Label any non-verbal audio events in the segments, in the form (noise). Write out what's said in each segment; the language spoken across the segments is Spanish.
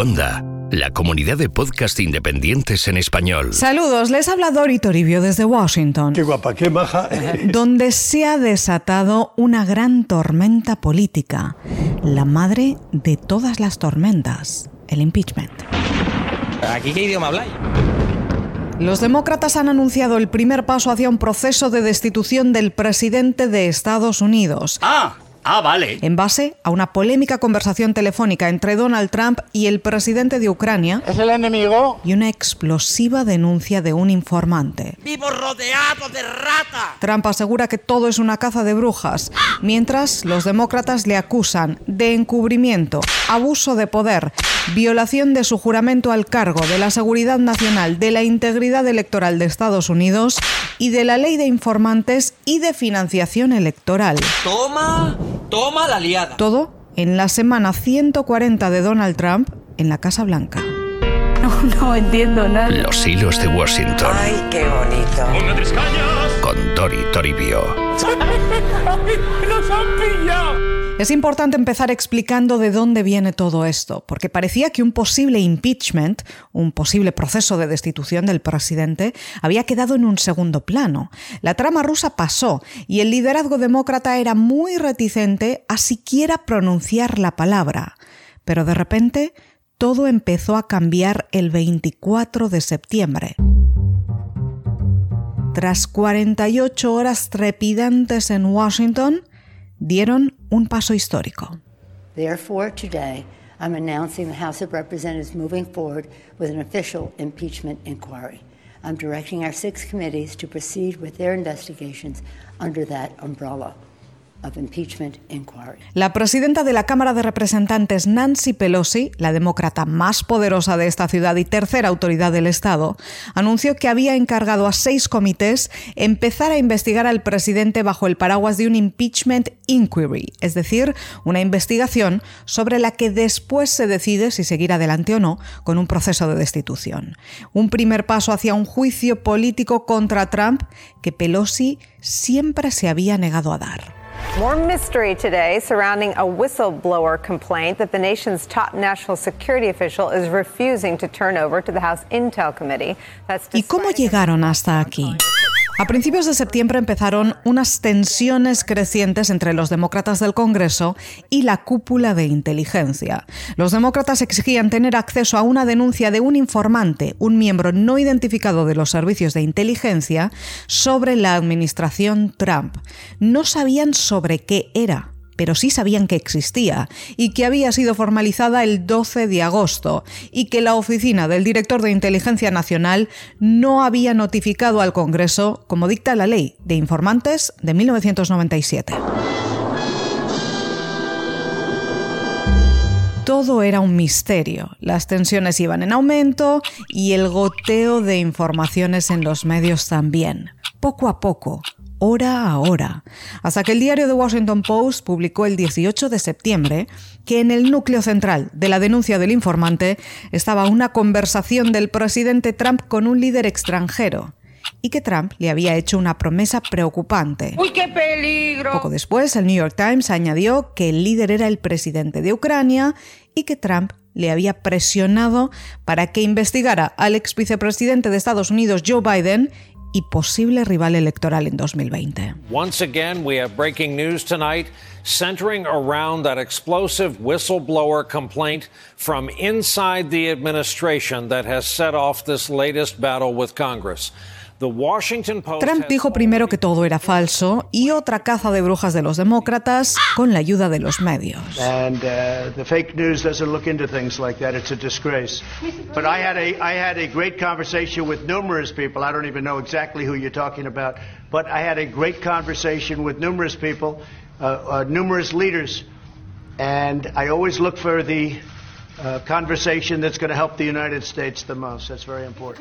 Onda, la comunidad de podcast independientes en español. Saludos, les habla Dori Toribio desde Washington. Qué guapa, qué maja. (laughs) donde se ha desatado una gran tormenta política, la madre de todas las tormentas, el impeachment. ¿Aquí qué idioma habláis? Los demócratas han anunciado el primer paso hacia un proceso de destitución del presidente de Estados Unidos. Ah, Ah, vale. En base a una polémica conversación telefónica entre Donald Trump y el presidente de Ucrania. ¿Es el enemigo? Y una explosiva denuncia de un informante. ¡Vivo rodeado de rata! Trump asegura que todo es una caza de brujas, mientras los demócratas le acusan de encubrimiento, abuso de poder, violación de su juramento al cargo, de la seguridad nacional, de la integridad electoral de Estados Unidos y de la ley de informantes y de financiación electoral. ¡Toma! Toma la liada. Todo en la semana 140 de Donald Trump en la Casa Blanca. No, no entiendo nada. Los hilos de Washington. Ay, qué bonito. Con Dori Toribio. (laughs) ¡Nos han pillado! Es importante empezar explicando de dónde viene todo esto, porque parecía que un posible impeachment, un posible proceso de destitución del presidente, había quedado en un segundo plano. La trama rusa pasó y el liderazgo demócrata era muy reticente a siquiera pronunciar la palabra. Pero de repente todo empezó a cambiar el 24 de septiembre. Tras 48 horas trepidantes en Washington, dieron un paso histórico. Therefore, today, I'm announcing the House of Representatives moving forward with an official impeachment inquiry. I'm directing our six committees to proceed with their investigations under that umbrella. La presidenta de la Cámara de Representantes, Nancy Pelosi, la demócrata más poderosa de esta ciudad y tercera autoridad del Estado, anunció que había encargado a seis comités empezar a investigar al presidente bajo el paraguas de un impeachment inquiry, es decir, una investigación sobre la que después se decide si seguir adelante o no con un proceso de destitución. Un primer paso hacia un juicio político contra Trump que Pelosi siempre se había negado a dar. More mystery today surrounding a whistleblower complaint that the nation's top national security official is refusing to turn over to the House Intel Committee. ¿Y cómo llegaron hasta aquí? A principios de septiembre empezaron unas tensiones crecientes entre los demócratas del Congreso y la cúpula de inteligencia. Los demócratas exigían tener acceso a una denuncia de un informante, un miembro no identificado de los servicios de inteligencia, sobre la administración Trump. No sabían sobre qué era pero sí sabían que existía y que había sido formalizada el 12 de agosto y que la oficina del director de Inteligencia Nacional no había notificado al Congreso, como dicta la ley de informantes de 1997. todo era un misterio. Las tensiones iban en aumento y el goteo de informaciones en los medios también. Poco a poco, hora a hora, hasta que el diario The Washington Post publicó el 18 de septiembre que en el núcleo central de la denuncia del informante estaba una conversación del presidente Trump con un líder extranjero y que Trump le había hecho una promesa preocupante. ¡Uy, qué peligro! Poco después, el New York Times añadió que el líder era el presidente de Ucrania y que Trump le había presionado para que investigara al ex vicepresidente de Estados Unidos, Joe Biden, y posible rival electoral en 2020. Once again, we have breaking news tonight centering around that explosive whistleblower complaint from inside the administration that has set off this latest battle with Congress. Trump dijo primero que todo era falso y otra caza de brujas de los demócratas con la ayuda de los medios. And uh, the fake news doesn't look into things like that. It's a disgrace. But I had a I had a great conversation with numerous people. I don't even know exactly who you're talking about, but I had a great conversation with numerous people, uh, uh, numerous leaders, and I always look for the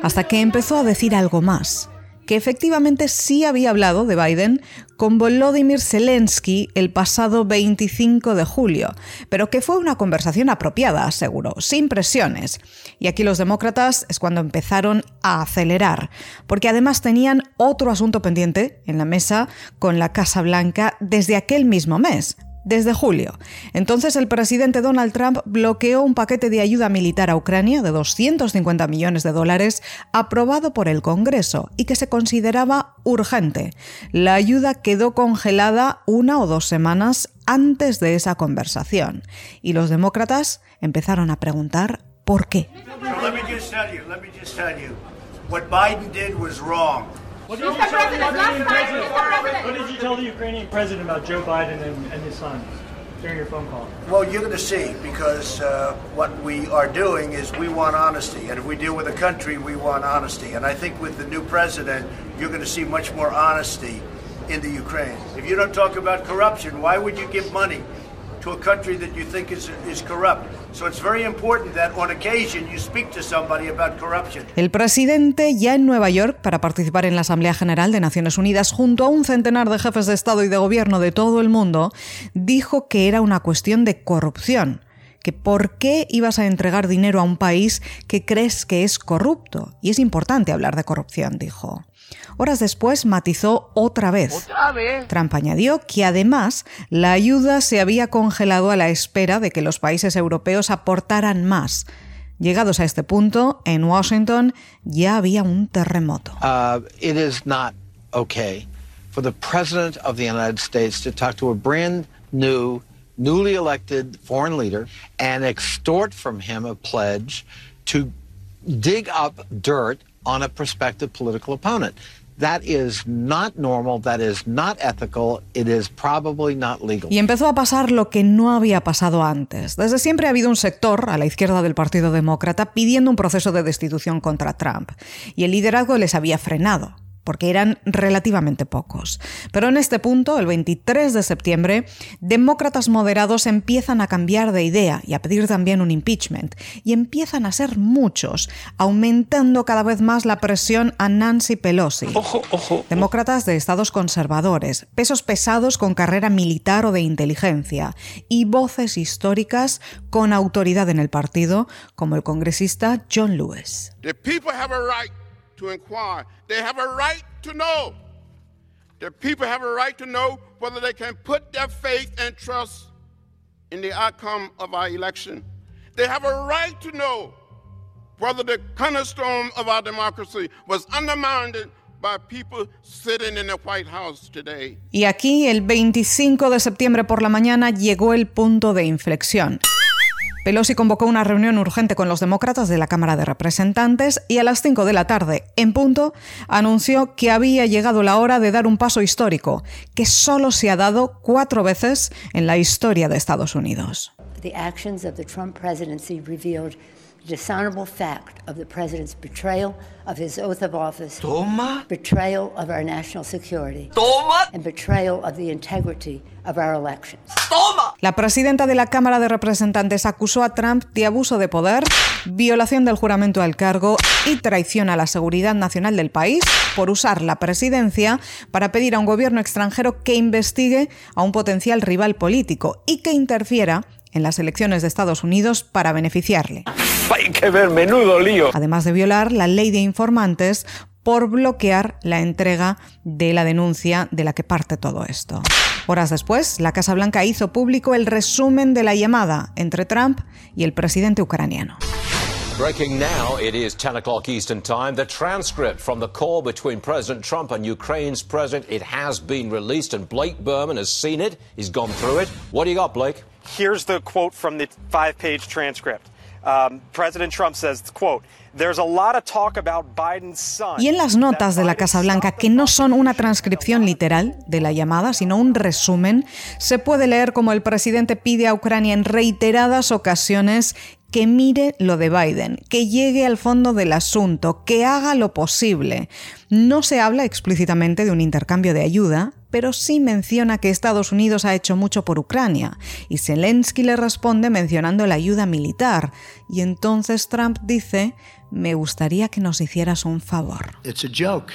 Hasta que empezó a decir algo más que efectivamente sí había hablado de Biden con Volodymyr Zelensky el pasado 25 de julio, pero que fue una conversación apropiada, aseguró, sin presiones. Y aquí los demócratas es cuando empezaron a acelerar, porque además tenían otro asunto pendiente en la mesa con la Casa Blanca desde aquel mismo mes, desde julio. Entonces el presidente Donald Trump bloqueó un paquete de ayuda militar a Ucrania de 250 millones de dólares aprobado por el Congreso y que se consideraba urgente. La ayuda quedó congelada una o dos semanas antes de esa conversación y los demócratas empezaron a preguntar por qué. What Biden did was wrong. What did, you tell the what did you tell the Ukrainian president about Joe Biden and, and his son during your phone call? Well, you're going to see because uh, what we are doing is we want honesty. And if we deal with a country, we want honesty. And I think with the new president, you're going to see much more honesty in the Ukraine. If you don't talk about corruption, why would you give money to a country that you think is, corrupt? So it's very important that on occasion you speak to somebody about corruption. El presidente ya en Nueva York para participar en la Asamblea General de Naciones Unidas junto a un centenar de jefes de Estado y de gobierno de todo el mundo dijo que era una cuestión de corrupción que por qué ibas a entregar dinero a un país que crees que es corrupto. Y es importante hablar de corrupción, dijo. Horas después matizó otra vez. ¿Otra vez? Trump añadió que además la ayuda se había congelado a la espera de que los países europeos aportaran más. Llegados a este punto, en Washington ya había un terremoto. Uh, it is not okay for the President of the United States to talk to a brand new, newly elected foreign leader and extort from him a pledge to dig up dirt on a prospective political opponent. That is not normal, that is not ethical, it is probably not legal. Y empezó a pasar lo que no había pasado antes. Desde siempre ha habido un sector a la izquierda del Partido Demócrata pidiendo un proceso de destitución contra Trump, y el liderazgo les había frenado porque eran relativamente pocos. Pero en este punto, el 23 de septiembre, demócratas moderados empiezan a cambiar de idea y a pedir también un impeachment, y empiezan a ser muchos, aumentando cada vez más la presión a Nancy Pelosi. Ojo, ojo. Demócratas de estados conservadores, pesos pesados con carrera militar o de inteligencia, y voces históricas con autoridad en el partido, como el congresista John Lewis. The to inquire. They have a right to know. The people have a right to know whether they can put their faith and trust in the outcome of our election. They have a right to know whether the cornerstone of our democracy was undermined by people sitting in the White House today. Y aquí, el 25 de septiembre por la mañana, llegó el punto de inflexión. Pelosi convocó una reunión urgente con los demócratas de la Cámara de Representantes y a las 5 de la tarde, en punto, anunció que había llegado la hora de dar un paso histórico, que solo se ha dado cuatro veces en la historia de Estados Unidos. The actions of the Trump presidency revealed the dishonorable fact of the president's betrayal of his oath of office, Toma. betrayal of our national security, Toma. and betrayal of the integrity of our elections. Toma. La presidenta de la Cámara de Representantes acusó a Trump de abuso de poder, violación del juramento al cargo y traición a la seguridad nacional del país por usar la presidencia para pedir a un gobierno extranjero que investigue a un potencial rival político y que interfiera en las elecciones de Estados Unidos para beneficiarle. Hay que ver, menudo lío. Además de violar la ley de informantes por bloquear la entrega de la denuncia de la que parte todo esto. Horas después, la Casa Blanca hizo público el resumen de la llamada entre Trump y el presidente ucraniano. Breaking now, it is 10 o'clock Eastern Time. The transcript from the call between President Trump and Ukraine's president, it has been released, and Blake Berman has seen it. He's gone through it. What do you got, Blake? Here's the quote from the five-page transcript. Um, President Trump says, quote, There's a lot of talk about Biden's son. Y en las notas de la Casa Blanca, que no son una transcripción literal de la llamada, sino un resumen, se puede leer como el presidente pide a Ucrania en reiteradas ocasiones que mire lo de Biden, que llegue al fondo del asunto, que haga lo posible. No se habla explícitamente de un intercambio de ayuda, pero sí menciona que Estados Unidos ha hecho mucho por Ucrania, y Zelensky le responde mencionando la ayuda militar, y entonces Trump dice, me gustaría que nos hicieras un favor. It's a joke.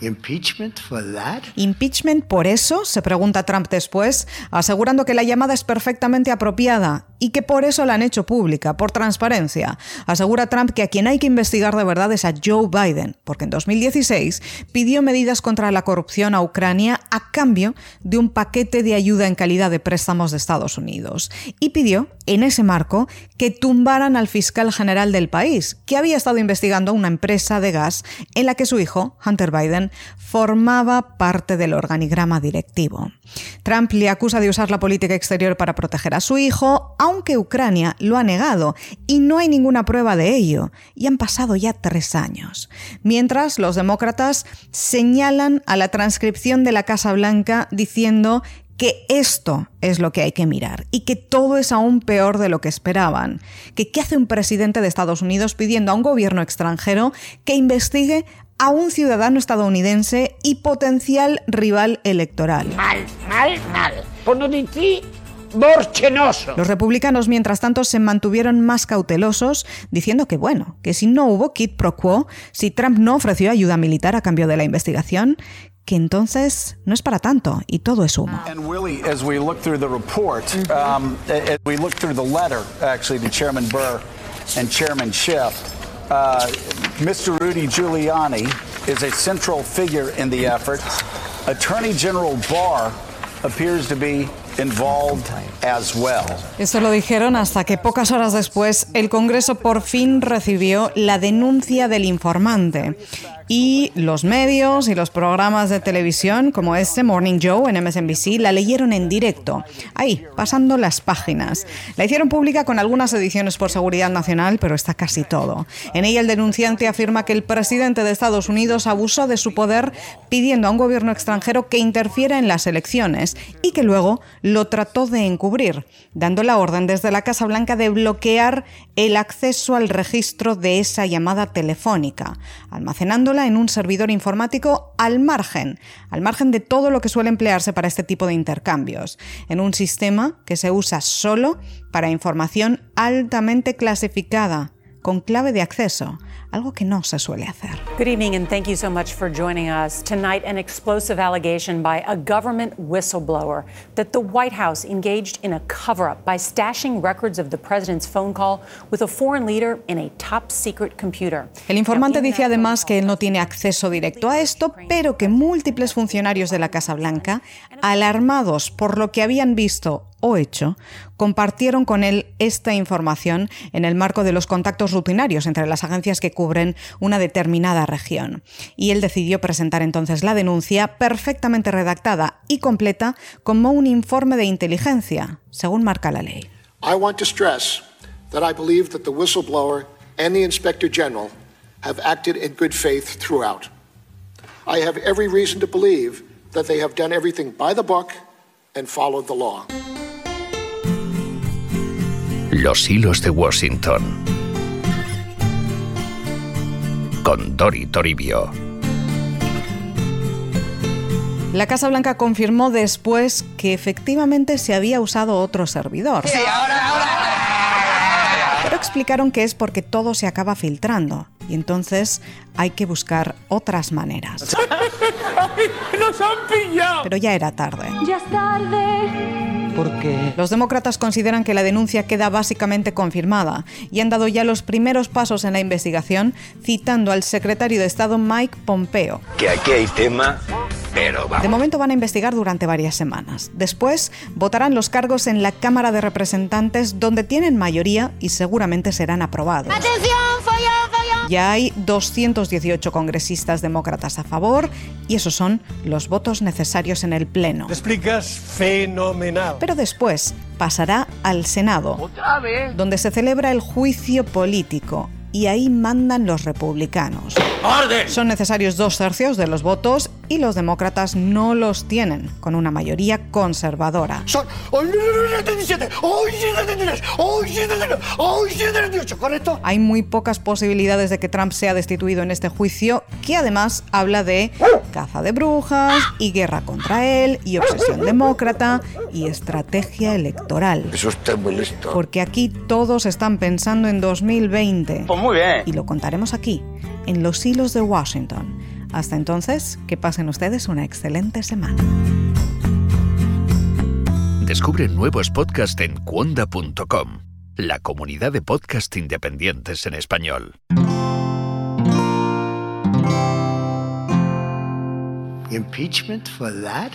Impeachment for that? ¿Impeachment por eso? se pregunta Trump después, asegurando que la llamada es perfectamente apropiada y que por eso la han hecho pública, por transparencia. Asegura Trump que a quien hay que investigar de verdad es a Joe Biden, porque en 2016 pidió medidas contra la corrupción a Ucrania a cambio de un paquete de ayuda en calidad de préstamos de Estados Unidos. Y pidió, en ese marco, que tumbaran al fiscal general del país, que había estado investigando una empresa de gas en la que su hijo, Hunter Biden, formaba parte del organigrama directivo. Trump le acusa de usar la política exterior para proteger a su hijo, Ucrania lo ha negado y no hay ninguna prueba de ello. Y han pasado ya tres años. Mientras los demócratas señalan a la transcripción de la Casa Blanca diciendo que esto es lo que hay que mirar y que todo es aún peor de lo que esperaban. Qué hace un presidente de Estados Unidos pidiendo a un gobierno extranjero que investigue a un ciudadano estadounidense y potencial rival electoral. Mal, mal, mal. Por no decir borchenoso. Los republicanos, mientras tanto, se mantuvieron más cautelosos, diciendo que, bueno, que si no hubo quid pro quo, si Trump no ofreció ayuda militar a cambio de la investigación, que entonces no es para tanto y todo es humo. And Willie, as we look through the report, um, as we look through the letter, actually, to Chairman Burr and Chairman Schiff, uh, Mr. Rudy Giuliani is a central figure in the effort. Attorney General Barr appears to be. Esto lo dijeron hasta que pocas horas después el Congreso por fin recibió la denuncia del informante. Y los medios y los programas de televisión como este Morning Joe en MSNBC la leyeron en directo, ahí, pasando las páginas. La hicieron pública con algunas ediciones por seguridad nacional, pero está casi todo. En ella el denunciante afirma que el presidente de Estados Unidos abusó de su poder pidiendo a un gobierno extranjero que interfiera en las elecciones y que luego lo trató de encubrir, dando la orden desde la Casa Blanca de bloquear el acceso al registro de esa llamada telefónica, almacenándola en un servidor informático al margen, al margen de todo lo que suele emplearse para este tipo de intercambios, en un sistema que se usa solo para información altamente clasificada, con clave de acceso, algo que no se suele hacer. Good evening and thank you so much for joining us. Tonight, an explosive allegation by a government whistleblower that the White House engaged in a cover up by stashing records of the president's phone call with a foreign leader in a top secret computer. El informante dice además que él no tiene acceso directo a esto, pero que múltiples funcionarios de la Casa Blanca, alarmados por lo que habían visto o hecho, compartieron con él esta información en el marco de los contactos rutinarios entre las agencias que cubren una determinada región. Y él decidió presentar entonces la denuncia perfectamente redactada y completa como un informe de inteligencia, según marca la ley. I want to stress that I believe that the whistleblower and the inspector general have acted in good faith throughout. I have every reason to believe that they have done everything by the book and followed the law. Los hilos de Washington. Con Dori Toribio. La Casa Blanca confirmó después que efectivamente se había usado otro servidor. Pero explicaron que es porque todo se acaba filtrando y entonces hay que buscar otras maneras. (laughs) ¡Nos han pillado! Pero ya era tarde. Ya es tarde. Porque los demócratas consideran que la denuncia queda básicamente confirmada y han dado ya los primeros pasos en la investigación citando al secretario de Estado Mike Pompeo. Que aquí hay tema, pero vamos. De momento van a investigar durante varias semanas. Después votarán los cargos en la Cámara de Representantes donde tienen mayoría y seguramente serán aprobados. ¡Atención! Ya hay 218 congresistas demócratas a favor y esos son los votos necesarios en el Pleno. Te explicas fenomenal. Pero después pasará al Senado, ¿Otra vez? donde se celebra el juicio político y ahí mandan los republicanos. ¡Orden! Son necesarios dos tercios de los votos y los demócratas no los tienen, con una mayoría conservadora. Son 17, 73, 78, ¿correcto? Hay muy pocas posibilidades de que Trump sea destituido en este juicio, que además habla de caza de brujas y guerra contra él y obsesión demócrata y estrategia electoral. Eso está muy listo. Porque aquí todos están pensando en 2020. Pues muy bien. Y lo contaremos aquí, en los hilos de Washington. Hasta entonces, que pasen ustedes una excelente semana. Descubre nuevos podcasts en cuonda.com, la comunidad de podcast independientes en español. Impeachment for that?